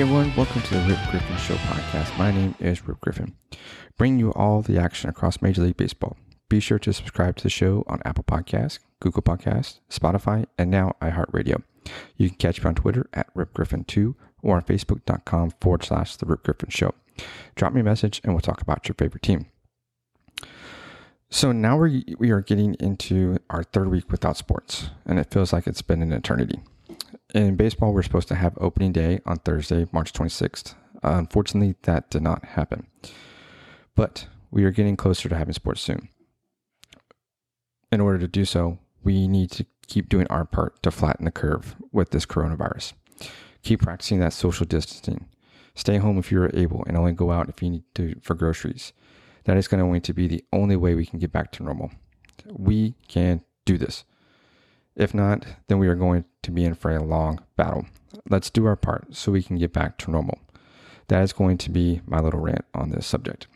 Everyone, welcome to the Rip Griffin Show podcast. My name is Rip Griffin, bringing you all the action across Major League Baseball. Be sure to subscribe to the show on Apple Podcasts, Google Podcasts, Spotify, and now iHeartRadio. You can catch me on Twitter at RipGriffin2 or on Facebook.com forward slash The Rip Griffin Show. Drop me a message and we'll talk about your favorite team. So now we we are getting into our third week without sports, and it feels like it's been an eternity in baseball, we're supposed to have opening day on Thursday, March 26th. Uh, unfortunately, that did not happen. But we are getting closer to having sports soon. In order to do so, we need to keep doing our part to flatten the curve with this coronavirus. Keep practicing that social distancing. Stay home if you're able and only go out if you need to for groceries. That is going to to be the only way we can get back to normal. We can do this. If not, then we are going to be in for a long battle. Let's do our part so we can get back to normal. That is going to be my little rant on this subject.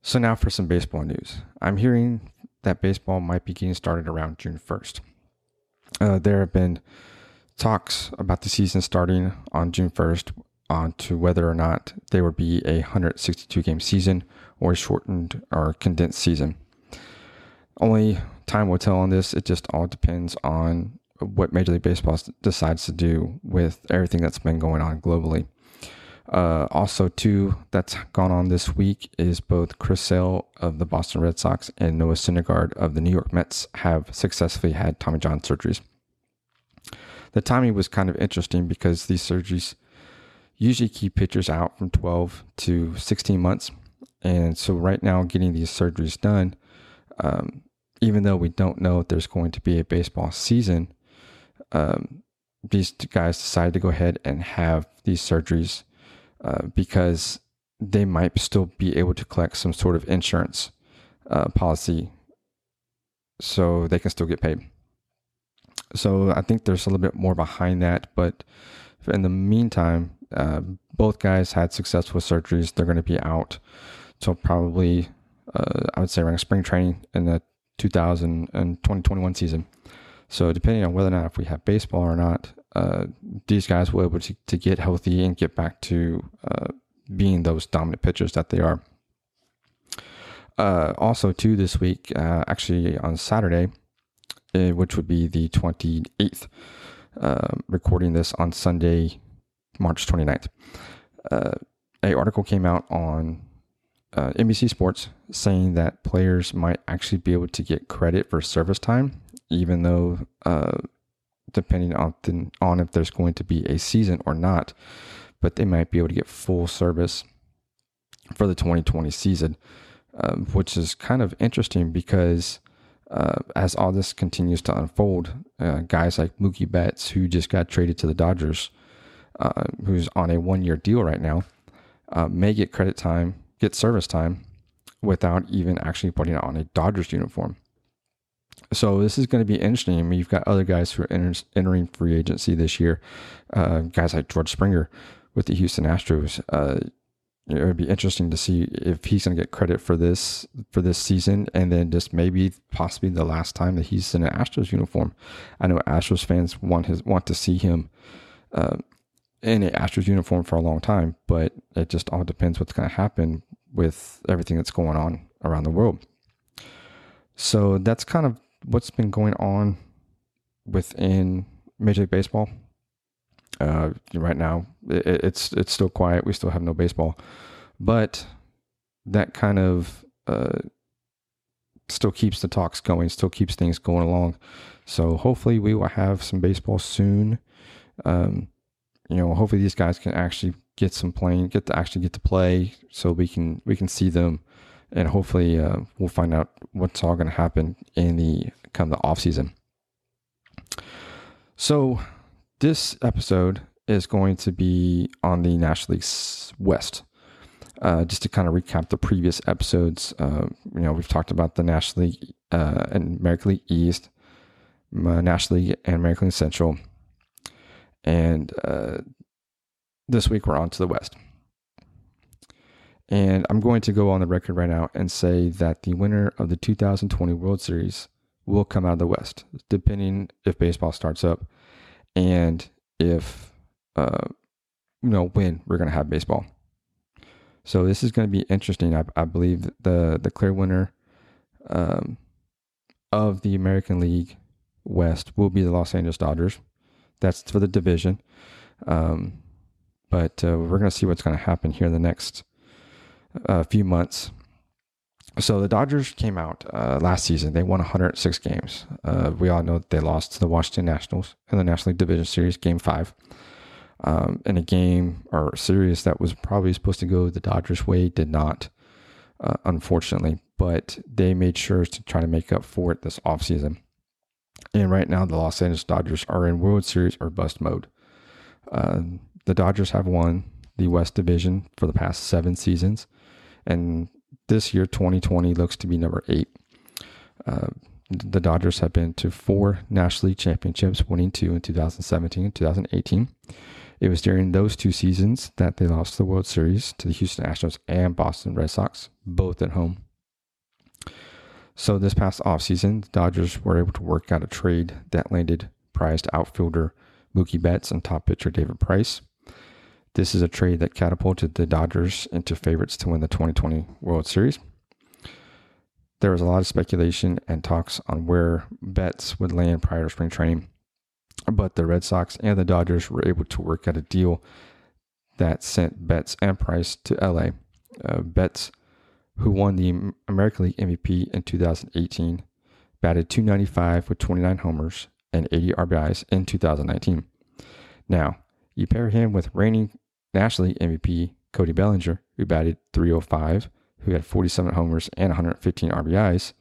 So, now for some baseball news. I'm hearing that baseball might be getting started around June 1st. Uh, there have been talks about the season starting on June 1st on to whether or not there would be a 162 game season or a shortened or condensed season. Only time will tell on this. It just all depends on what Major League Baseball decides to do with everything that's been going on globally. Uh, also, too, that's gone on this week is both Chris Sale of the Boston Red Sox and Noah Syndergaard of the New York Mets have successfully had Tommy John surgeries. The timing was kind of interesting because these surgeries usually keep pitchers out from 12 to 16 months. And so, right now, getting these surgeries done um, even though we don't know if there's going to be a baseball season, um, these guys decided to go ahead and have these surgeries uh, because they might still be able to collect some sort of insurance uh, policy so they can still get paid. So I think there's a little bit more behind that, but in the meantime, uh, both guys had successful surgeries. They're going to be out till probably uh, I would say around spring training in the 2000 and 2021 season. So depending on whether or not if we have baseball or not, uh, these guys will be able to, to, get healthy and get back to uh, being those dominant pitchers that they are. Uh, also, too, this week, uh, actually on Saturday, uh, which would be the 28th, uh, recording this on Sunday, March 29th, a article came out on uh, NBC Sports saying that players might actually be able to get credit for service time, even though uh, depending on the, on if there's going to be a season or not, but they might be able to get full service for the 2020 season, uh, which is kind of interesting because uh, as all this continues to unfold, uh, guys like Mookie Betts, who just got traded to the Dodgers, uh, who's on a one year deal right now, may get credit time get service time without even actually putting on a Dodgers uniform. So this is going to be interesting. I mean, you've got other guys who are enter- entering free agency this year, uh, guys like George Springer with the Houston Astros. Uh, it would be interesting to see if he's going to get credit for this for this season, and then just maybe possibly the last time that he's in an Astros uniform. I know Astros fans want his want to see him uh, in an Astros uniform for a long time, but it just all depends what's going to happen with everything that's going on around the world. So that's kind of what's been going on within Major League Baseball. Uh, right now, it, it's it's still quiet. We still have no baseball, but that kind of uh, still keeps the talks going. Still keeps things going along. So hopefully, we will have some baseball soon. Um, you know, hopefully these guys can actually get some playing, get to actually get to play, so we can we can see them, and hopefully uh, we'll find out what's all going to happen in the of the off season. So this episode is going to be on the National League West. Uh, just to kind of recap the previous episodes, uh, you know, we've talked about the National League uh, and American League East, National League and American League Central, and uh, this week we're on to the West. And I'm going to go on the record right now and say that the winner of the 2020 World Series will come out of the West, depending if baseball starts up and if uh, you know, when we're going to have baseball. So this is going to be interesting. I, I believe the the clear winner um, of the American League West will be the Los Angeles Dodgers. That's for the division. Um, but uh, we're going to see what's going to happen here in the next uh, few months. So the Dodgers came out uh, last season. They won 106 games. Uh, we all know that they lost to the Washington Nationals in the National League Division Series, Game Five um, in a game or series that was probably supposed to go the Dodgers' way did not, uh, unfortunately. But they made sure to try to make up for it this offseason. And right now, the Los Angeles Dodgers are in World Series or bust mode. Uh, the Dodgers have won the West Division for the past seven seasons. And this year, 2020, looks to be number eight. Uh, the Dodgers have been to four National League championships, winning two in 2017 and 2018. It was during those two seasons that they lost the World Series to the Houston Astros and Boston Red Sox, both at home. So this past offseason, the Dodgers were able to work out a trade that landed prized outfielder Mookie Betts and top pitcher David Price. This is a trade that catapulted the Dodgers into favorites to win the 2020 World Series. There was a lot of speculation and talks on where Betts would land prior to spring training. But the Red Sox and the Dodgers were able to work out a deal that sent Betts and Price to LA. Uh, Betts, who won the American League MVP in 2018, batted 295 with 29 homers and 80 RBIs in 2019. Now, you pair him with reigning National League MVP Cody Bellinger, who batted 305, who had 47 homers and 115 RBIs,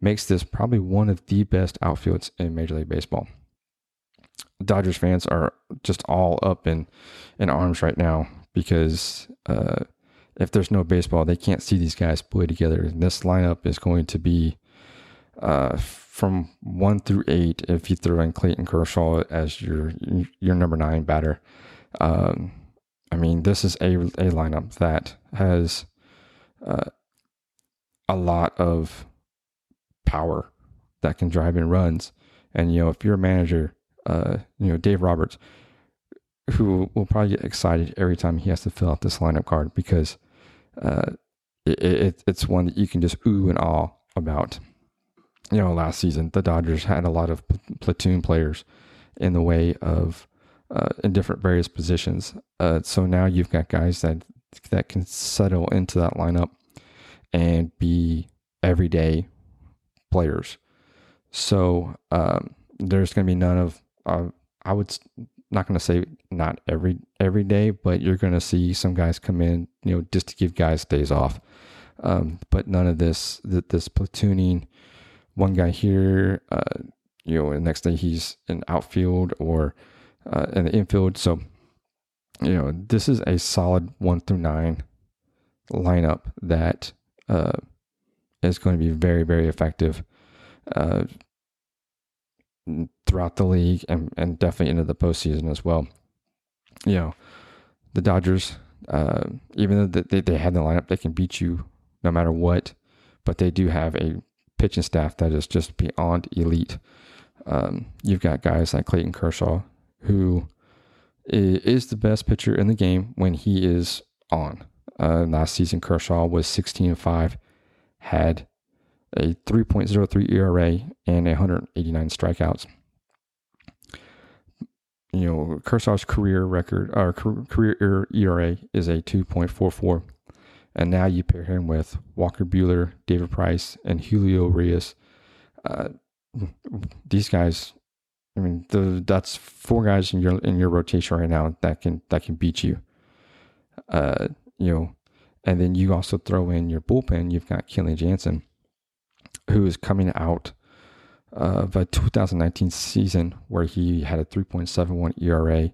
makes this probably one of the best outfields in Major League Baseball. Dodgers fans are just all up in in arms right now because uh, if there's no baseball, they can't see these guys play together. And this lineup is going to be uh, from one through eight. If you throw in Clayton Kershaw as your your number nine batter, um, I mean this is a a lineup that has uh, a lot of power that can drive in runs. And you know, if you're a manager uh, you know, Dave Roberts, who will probably get excited every time he has to fill out this lineup card because uh, it, it, it's one that you can just ooh and ah about. You know, last season the Dodgers had a lot of platoon players in the way of uh, in different various positions. Uh, so now you've got guys that that can settle into that lineup and be everyday players. So um, there's going to be none of uh, I would not going to say not every every day, but you're going to see some guys come in, you know, just to give guys days off. Um, but none of this this platooning. One guy here, uh, you know, the next day he's in outfield or uh, in the infield. So, you know, this is a solid one through nine lineup that uh, is going to be very very effective. Throughout the league and, and definitely into the postseason as well. You know, the Dodgers, uh, even though they, they have the lineup, they can beat you no matter what, but they do have a pitching staff that is just beyond elite. Um, you've got guys like Clayton Kershaw, who is the best pitcher in the game when he is on. Uh, last season, Kershaw was 16 and 5, had a 3.03 ERA, and 189 strikeouts. You know, Kershaw's career record or career ERA is a 2.44. And now you pair him with Walker Buehler, David Price, and Julio Urías. Uh, these guys, I mean, the, that's four guys in your in your rotation right now that can that can beat you. Uh, you know, and then you also throw in your bullpen. You've got Kenley Jansen, who is coming out of a 2019 season where he had a 3.71 ERA,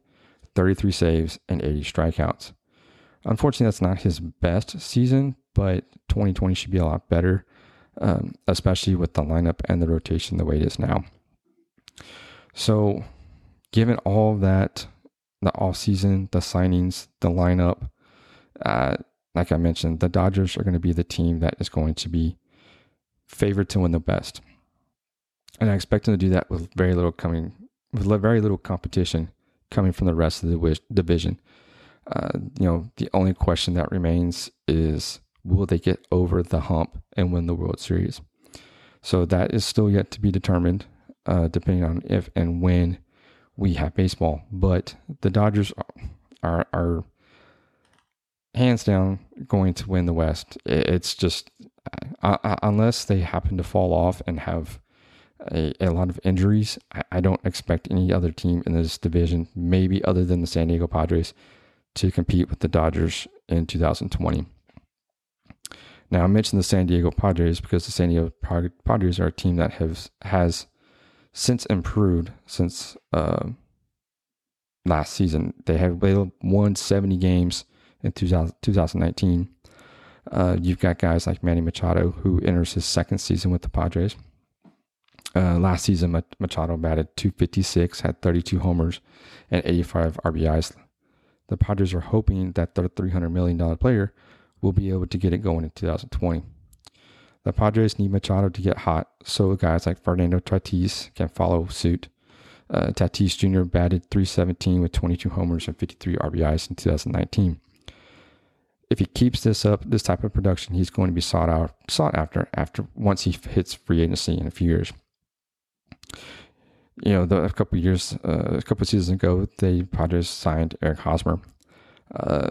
33 saves, and 80 strikeouts. Unfortunately, that's not his best season, but 2020 should be a lot better, um, especially with the lineup and the rotation the way it is now. So, given all of that, the offseason, the signings, the lineup, uh, like I mentioned, the Dodgers are going to be the team that is going to be favored to win the best. And I expect them to do that with very little coming, with very little competition coming from the rest of the division. Uh, you know, the only question that remains is will they get over the hump and win the World Series? So that is still yet to be determined, uh, depending on if and when we have baseball. But the Dodgers are, are hands down going to win the West. It's just uh, uh, unless they happen to fall off and have a, a lot of injuries, I, I, don't expect any other team in this division, maybe other than the San Diego Padres, to compete with the Dodgers in 2020. Now, I mentioned the San Diego Padres because the San Diego Padres are a team that has has since improved since uh, last season. They have they won 70 games in 2000, 2019. Uh, you've got guys like Manny Machado, who enters his second season with the Padres. Uh, last season, Machado batted 256, had 32 homers, and 85 RBIs. The Padres are hoping that their $300 million player will be able to get it going in 2020. The Padres need Machado to get hot, so guys like Fernando Tatis can follow suit. Uh, Tatis Jr. batted 317 with 22 homers and 53 RBIs in 2019 if he keeps this up, this type of production, he's going to be sought out, sought after, after once he hits free agency in a few years. You know, the, a couple years, uh, a couple seasons ago, the Padres signed Eric Hosmer, uh,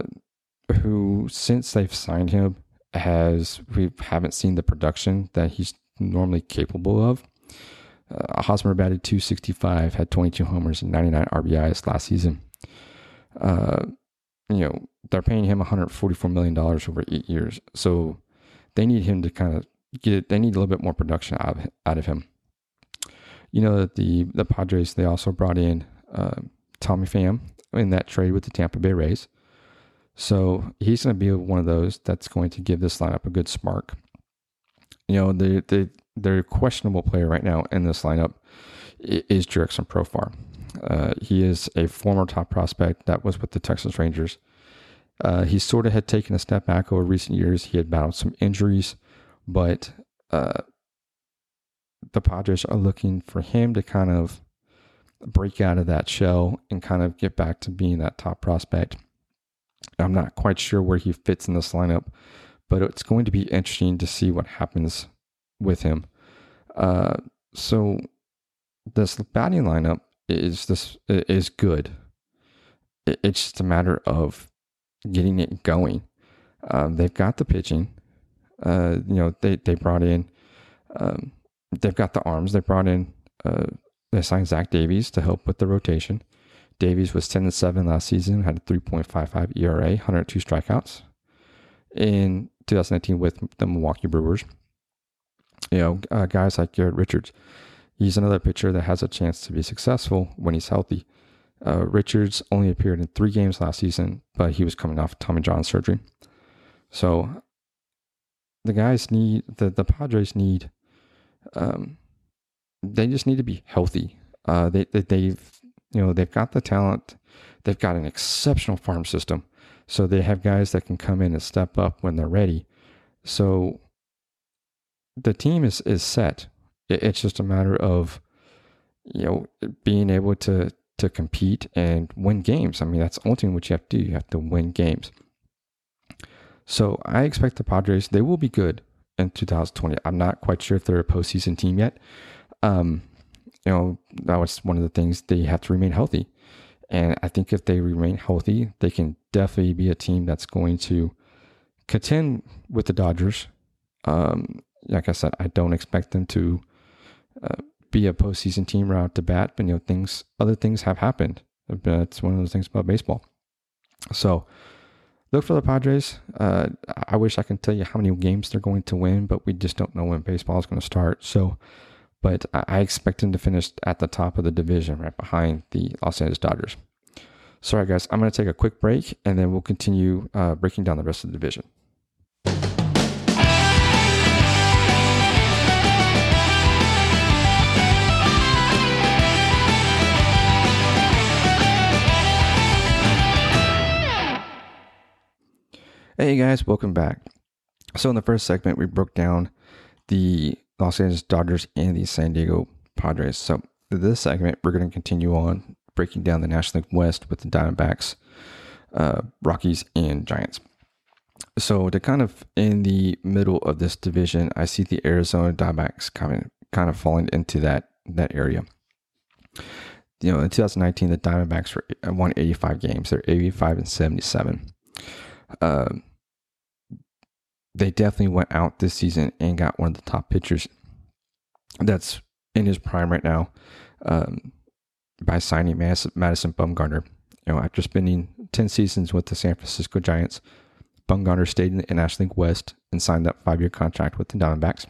who since they've signed him has we haven't seen the production that he's normally capable of. Uh, Hosmer batted 265, had 22 homers and 99 RBIs last season. Uh, you know, they're paying him 144 million dollars over eight years, so they need him to kind of get. They need a little bit more production out of, out of him. You know, that the the Padres they also brought in uh, Tommy Pham in that trade with the Tampa Bay Rays, so he's going to be one of those that's going to give this lineup a good spark. You know, the the their questionable player right now in this lineup is Jurickson Profar. Uh, he is a former top prospect that was with the Texas Rangers. Uh, he sort of had taken a step back over recent years. He had battled some injuries, but uh, the Padres are looking for him to kind of break out of that shell and kind of get back to being that top prospect. I'm not quite sure where he fits in this lineup, but it's going to be interesting to see what happens with him. Uh, so this batting lineup is this is good. It's just a matter of getting it going. Um, they've got the pitching. Uh, you know, they they brought in. Um, they've got the arms. They brought in. Uh, they signed Zach Davies to help with the rotation. Davies was ten and seven last season. Had a three point five five ERA, 102 strikeouts in 2019 with the Milwaukee Brewers. You know, uh, guys like Garrett Richards He's another pitcher that has a chance to be successful when he's healthy. Uh, Richards only appeared in three games last season, but he was coming off Tommy John surgery. So the guys need the the Padres need. Um, they just need to be healthy. Uh, they, they they've you know they've got the talent. They've got an exceptional farm system, so they have guys that can come in and step up when they're ready. So the team is is set it's just a matter of you know being able to to compete and win games. I mean, that's ultimately what you have to do. You have to win games. So I expect the Padres they will be good in 2020. I'm not quite sure if they're a postseason team yet. Um, you know, that was one of the things they have to remain healthy. And I think if they remain healthy, they can definitely be a team that's going to contend with the Dodgers. Um, like I said, I don't expect them to uh, be a postseason team right out to bat, but you know things, other things have happened. It's one of those things about baseball. So look for the Padres. Uh, I wish I can tell you how many games they're going to win, but we just don't know when baseball is going to start. So, but I expect them to finish at the top of the division, right behind the Los Angeles Dodgers. Sorry, guys, I'm going to take a quick break and then we'll continue uh, breaking down the rest of the division. Hey guys, welcome back. So, in the first segment, we broke down the Los Angeles Dodgers and the San Diego Padres. So, this segment, we're going to continue on breaking down the National League West with the Diamondbacks, uh, Rockies, and Giants. So to kind of in the middle of this division, I see the Arizona Diamondbacks kind of kind of falling into that that area. You know, in 2019, the Diamondbacks were uh, won 85 games. They're 85 and 77. Um, they definitely went out this season and got one of the top pitchers that's in his prime right now um, by signing Madison, Madison Bumgarner. You know, after spending 10 seasons with the San Francisco Giants, Bumgarner stayed in the National League West and signed that five year contract with the Diamondbacks.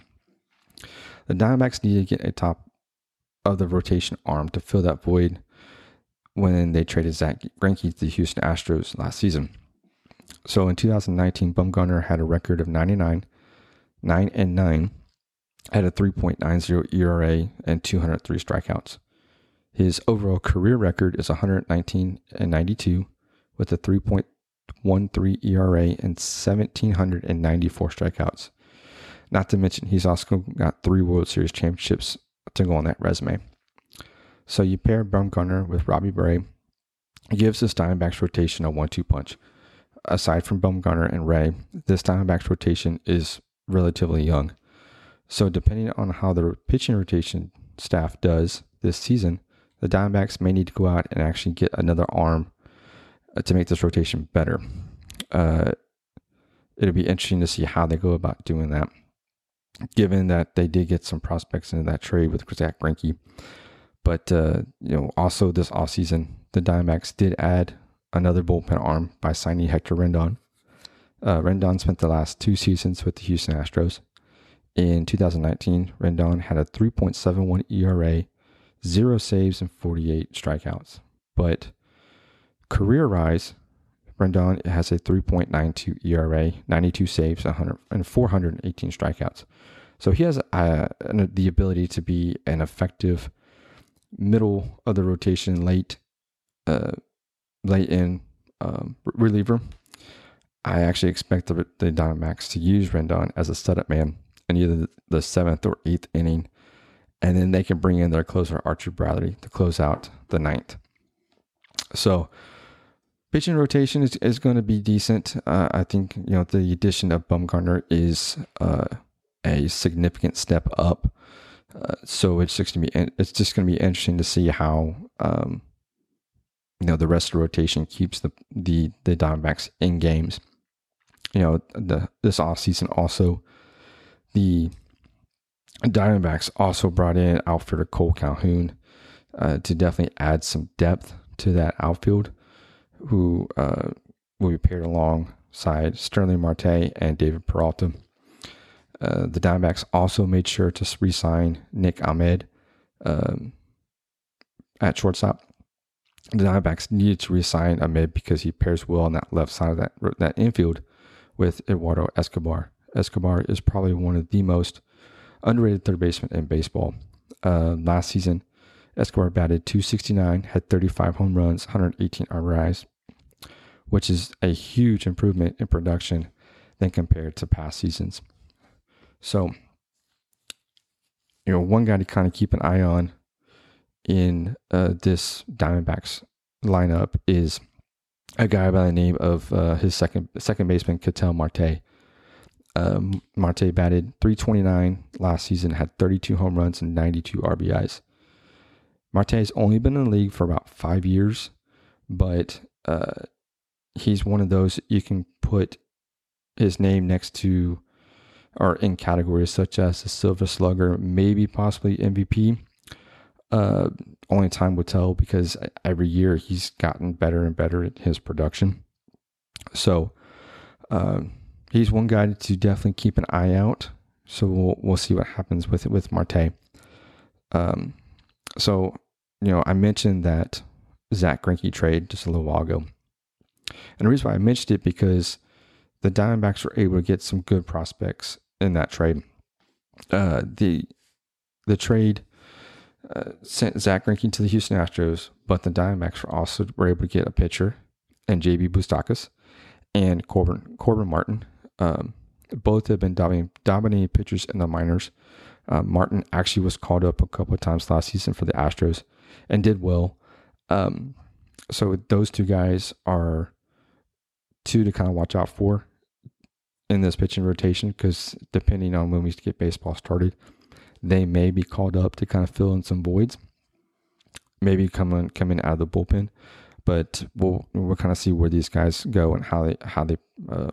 The Diamondbacks needed to get a top of the rotation arm to fill that void when they traded Zack Greinke to the Houston Astros last season. So in 2019, Bumgarner had a record of 99, 9 and 9, had a 3.90 ERA and 203 strikeouts. His overall career record is 119 and 92 with a 3.13 ERA and 1794 strikeouts. Not to mention, he's also got three World Series championships to go on that resume. So you pair Bumgarner with Robbie Ray, gives this Diamondbacks rotation a one-two punch. Aside from Bumgarner and Ray, this Diamondbacks rotation is relatively young. So depending on how the pitching rotation staff does this season, the Diamondbacks may need to go out and actually get another arm uh, to make this rotation better. Uh, it'll be interesting to see how they go about doing that given that they did get some prospects into that trade with Zack Greinke. But, uh, you know, also this offseason, the Diamondbacks did add another bullpen arm by signing Hector Rendon. Uh, Rendon spent the last two seasons with the Houston Astros. In 2019, Rendon had a 3.71 ERA, zero saves, and 48 strikeouts. But career rise, Rendon has a 3.92 ERA, 92 saves, 100, and 418 strikeouts. So he has uh, the ability to be an effective middle of the rotation, late, uh, late in um, reliever. I actually expect the, the Diamondbacks to use Rendon as a setup man in either the seventh or eighth inning, and then they can bring in their closer Archie Bradley to close out the ninth. So pitching rotation is, is going to be decent. Uh, I think you know the addition of Bumgarner is uh, a significant step up. Uh, so it's just gonna be it's just gonna be interesting to see how um, you know the rest of the rotation keeps the the the Diamondbacks in games. You know the this off season also the Diamondbacks also brought in outfielder Kole Calhoun uh, to definitely add some depth to that outfield, who uh, will be paired alongside Starling Marte and David Peralta. Uh, the Diamondbacks also made sure to re-sign Nick Ahmed um, at shortstop. The Diamondbacks needed to re-sign Ahmed because he pairs well on that left side of that that infield with Eduardo Escobar. Escobar is probably one of the most underrated third basemen in baseball. Uh, last season, Escobar batted 269, had 35 home runs, 118 RBIs, which is a huge improvement in production than compared to past seasons. So, you know, one guy to kind of keep an eye on in uh, this Diamondbacks lineup is a guy by the name of uh, his second second baseman Ketel Marte. Um, Marte batted 329 last season, had 32 home runs and 92 RBIs. Marte has only been in the league for about five years, but uh, he's one of those you can put his name next to are in categories such as the Silver Slugger, maybe possibly MVP. Uh, only time will tell because every year he's gotten better and better at his production. So uh, he's one guy to definitely keep an eye out. So we'll we'll see what happens with with Marte. Um, so you know I mentioned that Zack Greinke trade just a little while ago, and the reason why I mentioned it because the Diamondbacks were able to get some good prospects in that trade. Uh, the the trade sent Zack Greinke to the Houston Astros, but the Diamondbacks were also were able to get a pitcher and JB Bukauskas and Corbin Corbin Martin. Um, both have been dominating, dominating pitchers in the minors. Uh, Martin actually was called up a couple of times last season for the Astros and did well. Um, so those two guys are two to kind of watch out for in this pitching rotation because depending on when we get baseball started, they may be called up to kind of fill in some voids. Maybe coming coming out of the bullpen, but we'll we'll kind of see where these guys go and how they how they uh,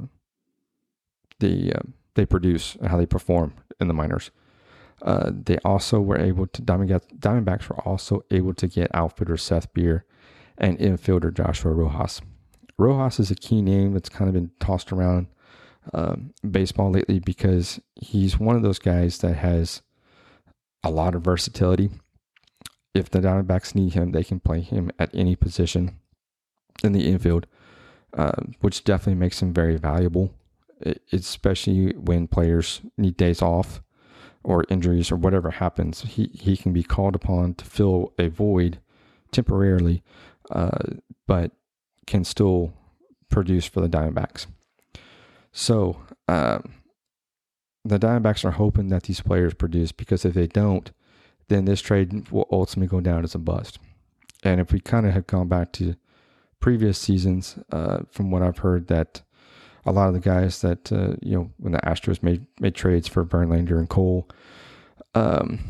they uh, they produce and how they perform in the minors. Uh, they also were able to Diamondbacks were also able to get outfielder Seth Beer and infielder Joshua Rojas. Rojas is a key name that's kind of been tossed around um, baseball lately because he's one of those guys that has a lot of versatility. If the Diamondbacks need him, they can play him at any position in the infield, uh, which definitely makes him very valuable, especially when players need days off or injuries or whatever happens. He, he can be called upon to fill a void temporarily, uh, but can still produce for the Diamondbacks. So uh, the Diamondbacks are hoping that these players produce because if they don't, then this trade will ultimately go down as a bust. And if we kind of have gone back to previous seasons, uh, from what I've heard, that a lot of the guys that uh, you know when the Astros made made trades for Verlander and Cole, um,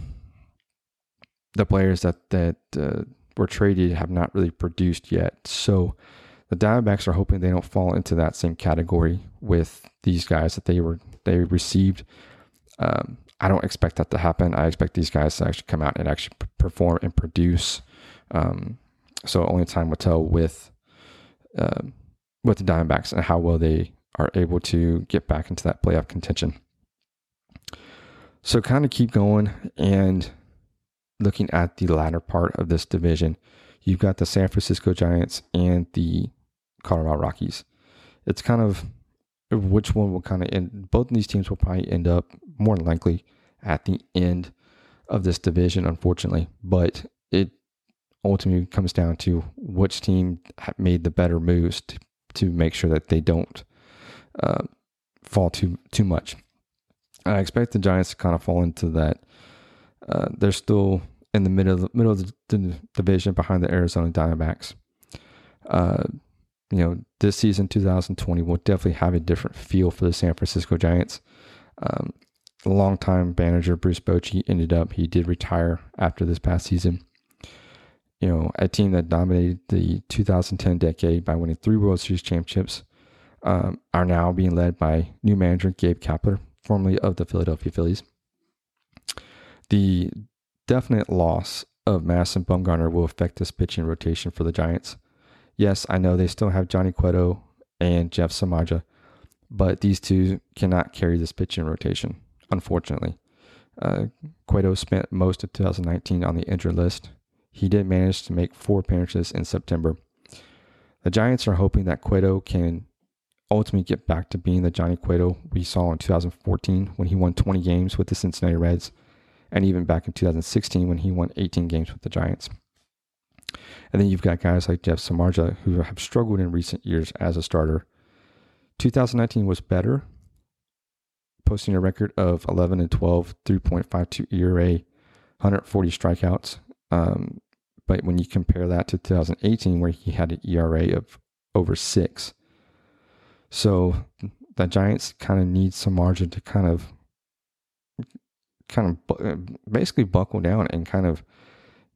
the players that that uh, were traded have not really produced yet. So the Diamondbacks are hoping they don't fall into that same category with these guys that they were they received. Um, I don't expect that to happen. I expect these guys to actually come out and actually perform and produce. Um, so only time will tell with uh, with the Diamondbacks and how well they are able to get back into that playoff contention. So kind of keep going and looking at the latter part of this division, you've got the San Francisco Giants and the Colorado Rockies. It's kind of which one will kind of end. Both of these teams will probably end up more likely at the end of this division, unfortunately. But it ultimately comes down to which team made the better moves to, to make sure that they don't uh, fall too too much. I expect the Giants to kind of fall into that. Uh, they're still in the middle middle of the, the division behind the Arizona Diamondbacks. Uh, you know, this season, 2020, will definitely have a different feel for the San Francisco Giants. Um, longtime manager Bruce Bochy ended up, he did retire after this past season. You know, a team that dominated the 2010 decade by winning three World Series championships um, are now being led by new manager Gabe Kapler, formerly of the Philadelphia Phillies. The definite loss of Madison Bumgarner will affect this pitching rotation for the Giants yes, I know they still have Johnny Cueto and Jeff Samardzija, but these two cannot carry this pitching rotation, unfortunately. Uh, Cueto spent most of 2019 on the injured list. He did manage to make four appearances in September. The Giants are hoping that Cueto can ultimately get back to being the Johnny Cueto we saw in 2014 when he won 20 games with the Cincinnati Reds, and even back in 2016 when he won 18 games with the Giants. And then you've got guys like Jeff Samardzija who have struggled in recent years as a starter. 2019 was better, posting a record of 11 and 12, 3.52 ERA, 140 strikeouts. Um, but when you compare that to 2018, where he had an ERA of over six, so the Giants kind of need Samardzija to kind of, kind of basically buckle down and kind of,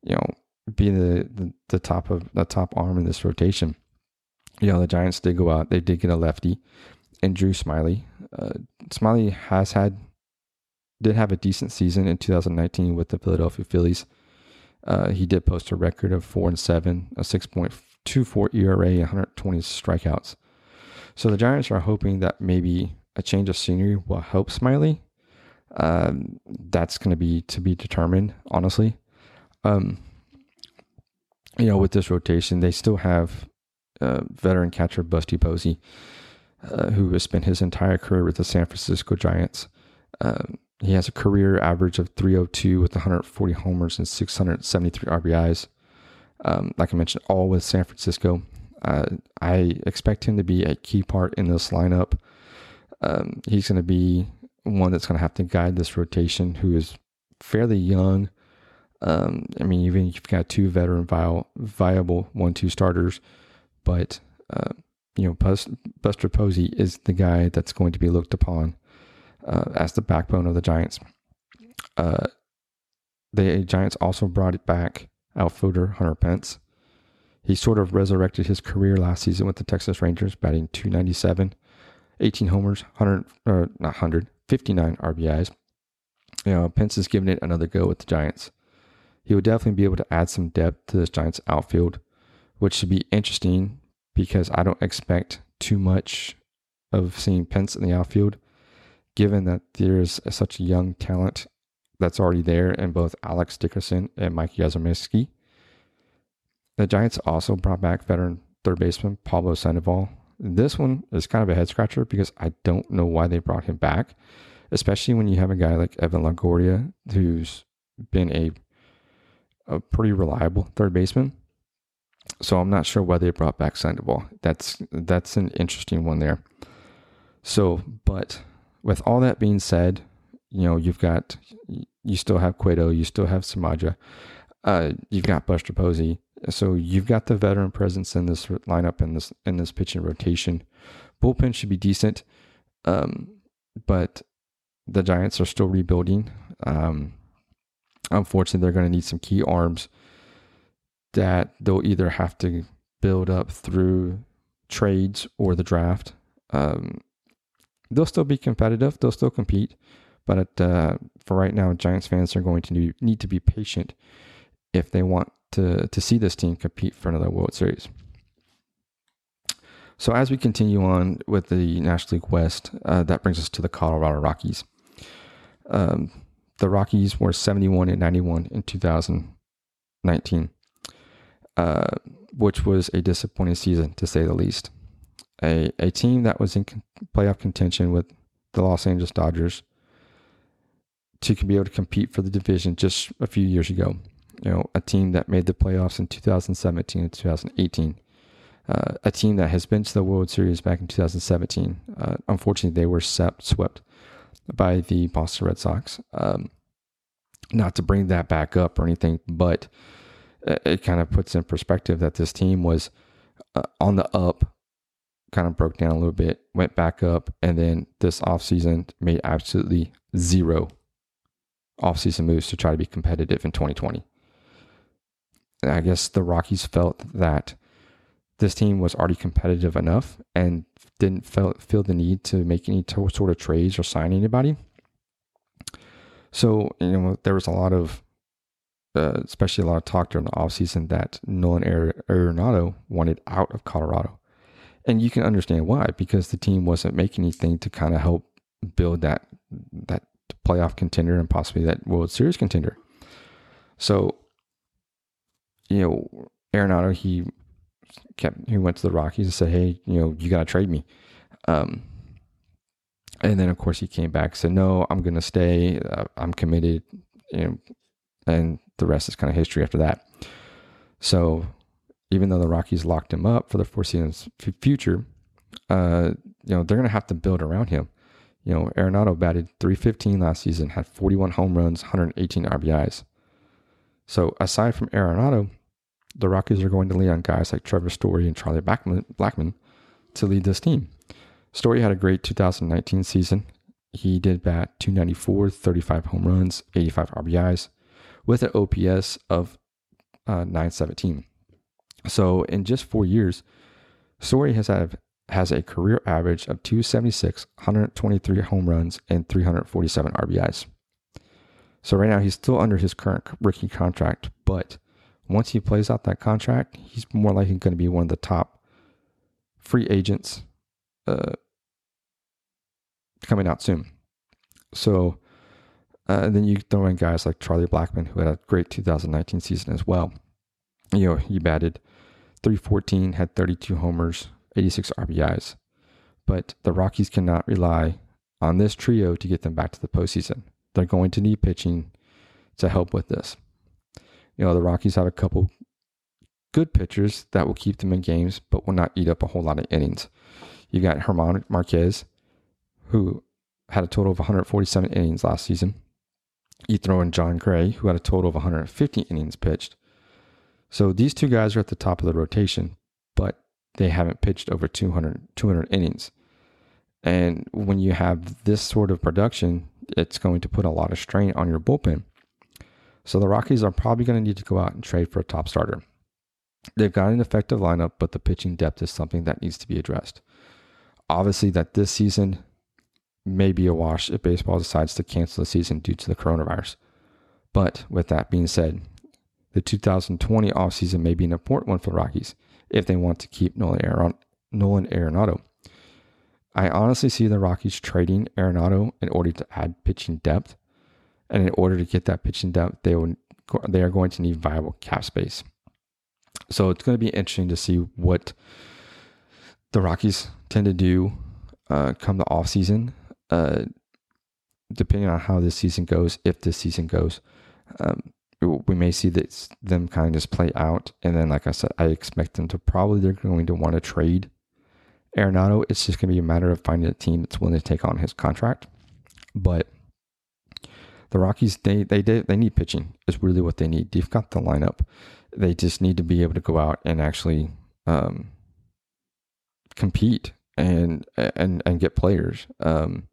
you know, be the, the, the top of the top arm in this rotation. You know, the Giants did go out. They did get a lefty and Drew Smyly. Uh, Smyly has had did have a decent season in 2019 with the Philadelphia Phillies. Uh, he did post a record of four and seven, a 6.24 ERA, 120 strikeouts. So the Giants are hoping that maybe a change of scenery will help Smyly. Um, that's going to be to be determined, honestly. Um, you know, with this rotation, they still have uh, veteran catcher Buster Posey, uh, who has spent his entire career with the San Francisco Giants. Uh, he has a career average of 302 with 140 homers and 673 RBIs. Um, like I mentioned, all with San Francisco. Uh, I expect him to be a key part in this lineup. Um, he's going to be one that's going to have to guide this rotation, who is fairly young Um, I mean, even you've got two veteran viable, viable one-two starters, but uh, you know, Buster Posey is the guy that's going to be looked upon uh, as the backbone of the Giants. Uh, the Giants also brought it back outfielder Hunter Pence. He sort of resurrected his career last season with the Texas Rangers, batting 297, 18 homers, 100 or not 100, 59 RBIs. You know, Pence is giving it another go with the Giants. He would definitely be able to add some depth to this Giants outfield, which should be interesting because I don't expect too much of seeing Pence in the outfield, given that there's such young talent that's already there in both Alex Dickerson and Mike Yastrzemski. The Giants also brought back veteran third baseman Pablo Sandoval. This one is kind of a head scratcher because I don't know why they brought him back, especially when you have a guy like Evan Longoria who's been a a pretty reliable third baseman. So I'm not sure why they brought back Sandoval. That's that's an interesting one there. So, but with all that being said, you know, you've got you still have Cueto, you still have Samardzija, uh, you've got Buster Posey. So you've got the veteran presence in this lineup in this in this pitching rotation. Bullpen should be decent, um, but the Giants are still rebuilding. Um, unfortunately, they're going to need some key arms that they'll either have to build up through trades or the draft. Um, they'll still be competitive. They'll still compete, but uh, for right now, Giants fans are going to need to be patient if they want to, to see this team compete for another World Series. So, as we continue on with the National League West, uh, that brings us to the Colorado Rockies. Um, the Rockies were 71 and 91 in 2019, uh, which was a disappointing season to say the least. A, a team that was in playoff contention with the Los Angeles Dodgers to be able to compete for the division just a few years ago. You know, a team that made the playoffs in 2017 and 2018. Uh, a team that has been to the World Series back in 2017. Uh, unfortunately, they were swept by the Boston Red Sox. Um, not to bring that back up or anything, but it kind of puts in perspective that this team was uh, on the up, kind of broke down a little bit, went back up, and then this offseason made absolutely zero offseason moves to try to be competitive in 2020. I guess the Rockies felt that this team was already competitive enough and didn't feel, feel the need to make any sort of trades or sign anybody. So, you know, there was a lot of, uh, especially a lot of talk during the offseason that Nolan Arenado wanted out of Colorado. And you can understand why, because the team wasn't making anything to kind of help build that that playoff contender and possibly that World Series contender. So, you know, Arenado, he kept, he went to the Rockies and said, Hey, you know, you got to trade me. Um, and then of course he came back, said, no, I'm going to stay. Uh, I'm committed. You know, and the rest is kind of history after that. So even though the Rockies locked him up for the foreseeable future, uh, you know, they're going to have to build around him. You know, Arenado batted 315 last season, had 41 home runs, 118 RBIs. So aside from Arenado, the Rockies are going to lean on guys like Trevor Story and Charlie Blackman, Blackmon to lead this team. Story had a great 2019 season. He did bat 294, 35 home runs, 85 RBIs, with an OPS of uh, 917. So in just four years, Story has had has a career average of 276, 123 home runs, and 347 RBIs. So right now he's still under his current rookie contract, but once he plays out that contract, he's more likely going to be one of the top free agents uh, coming out soon. So uh, then you throw in guys like Charlie Blackmon, who had a great 2019 season as well. You know, he batted 314, had 32 homers, 86 RBIs. But the Rockies cannot rely on this trio to get them back to the postseason. They're going to need pitching to help with this. You know, the Rockies have a couple good pitchers that will keep them in games, but will not eat up a whole lot of innings. You got German Marquez, who had a total of 147 innings last season. You throw in Jon Gray, who had a total of 150 innings pitched. So these two guys are at the top of the rotation, but they haven't pitched over 200, 200 innings. And when you have this sort of production, it's going to put a lot of strain on your bullpen. So the Rockies are probably going to need to go out and trade for a top starter. They've got an effective lineup, but the pitching depth is something that needs to be addressed. Obviously, that this season may be a wash if baseball decides to cancel the season due to the coronavirus. But with that being said, the 2020 offseason may be an important one for the Rockies if they want to keep Nolan, Arenado. I honestly see the Rockies trading Arenado in order to add pitching depth. And in order to get that pitching depth, they, will, they are going to need viable cap space. So it's going to be interesting to see what the Rockies tend to do uh, come the off season, uh, depending on how this season goes. If this season goes, um, we may see this, them kind of just play out, and then, like I said, I expect them to probably they're going to want to trade Arenado. It's just going to be a matter of finding a team that's willing to take on his contract. But the Rockies, they they they need pitching. Is really what they need. They've got the lineup. They just need to be able to go out and actually um, compete and and and get players. Um,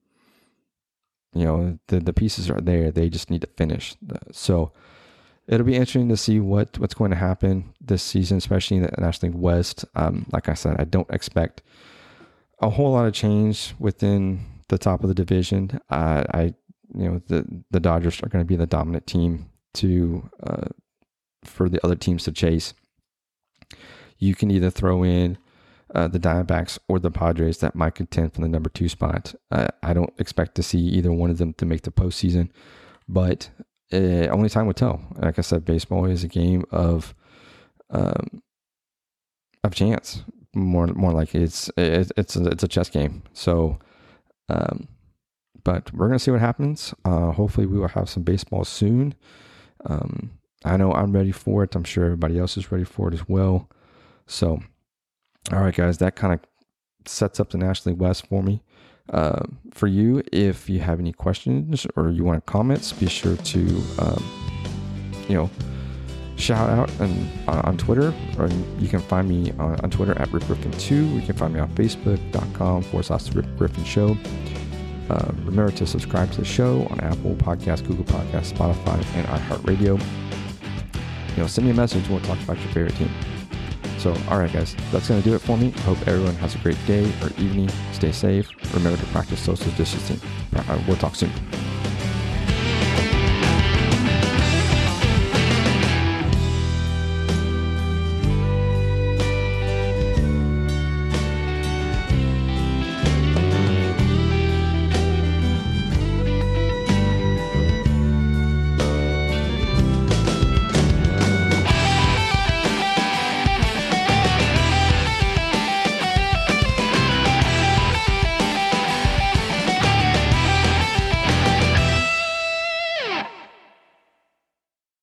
you know, the the pieces are there. They just need to finish. So it'll be interesting to see what what's going to happen this season, especially in the National League West. Um, like I said, I don't expect a whole lot of change within the top of the division. Uh, I, you know, the the Dodgers are going to be the dominant team to uh, for the other teams to chase. You can either throw in uh, the Diamondbacks or the Padres that might contend for the number two spot. Uh, I don't expect to see either one of them to make the postseason, but uh, only time will tell. Like I said, baseball is a game of um, of chance. More more like it's it's it's a, it's a chess game. So, um, but we're gonna see what happens. Uh, hopefully, we will have some baseball soon. Um, I know I'm ready for it. I'm sure everybody else is ready for it as well. So, all right, guys, that kind of sets up the National League West for me. Uh, for you, if you have any questions or you want comments, be sure to, um, you know, shout out and, uh, on Twitter, or you can find me on, on Twitter at Rip Griffin2. You can find me on Facebook.com forward slash Rip Griffin Show. Uh, remember to subscribe to the show on Apple Podcasts, Google Podcasts, Spotify, and iHeartRadio. You know, send me a message. We'll talk about your favorite team. So, all right, guys, that's going to do it for me. Hope everyone has a great day or evening. Stay safe. Remember to practice social distancing. Uh, we'll talk soon.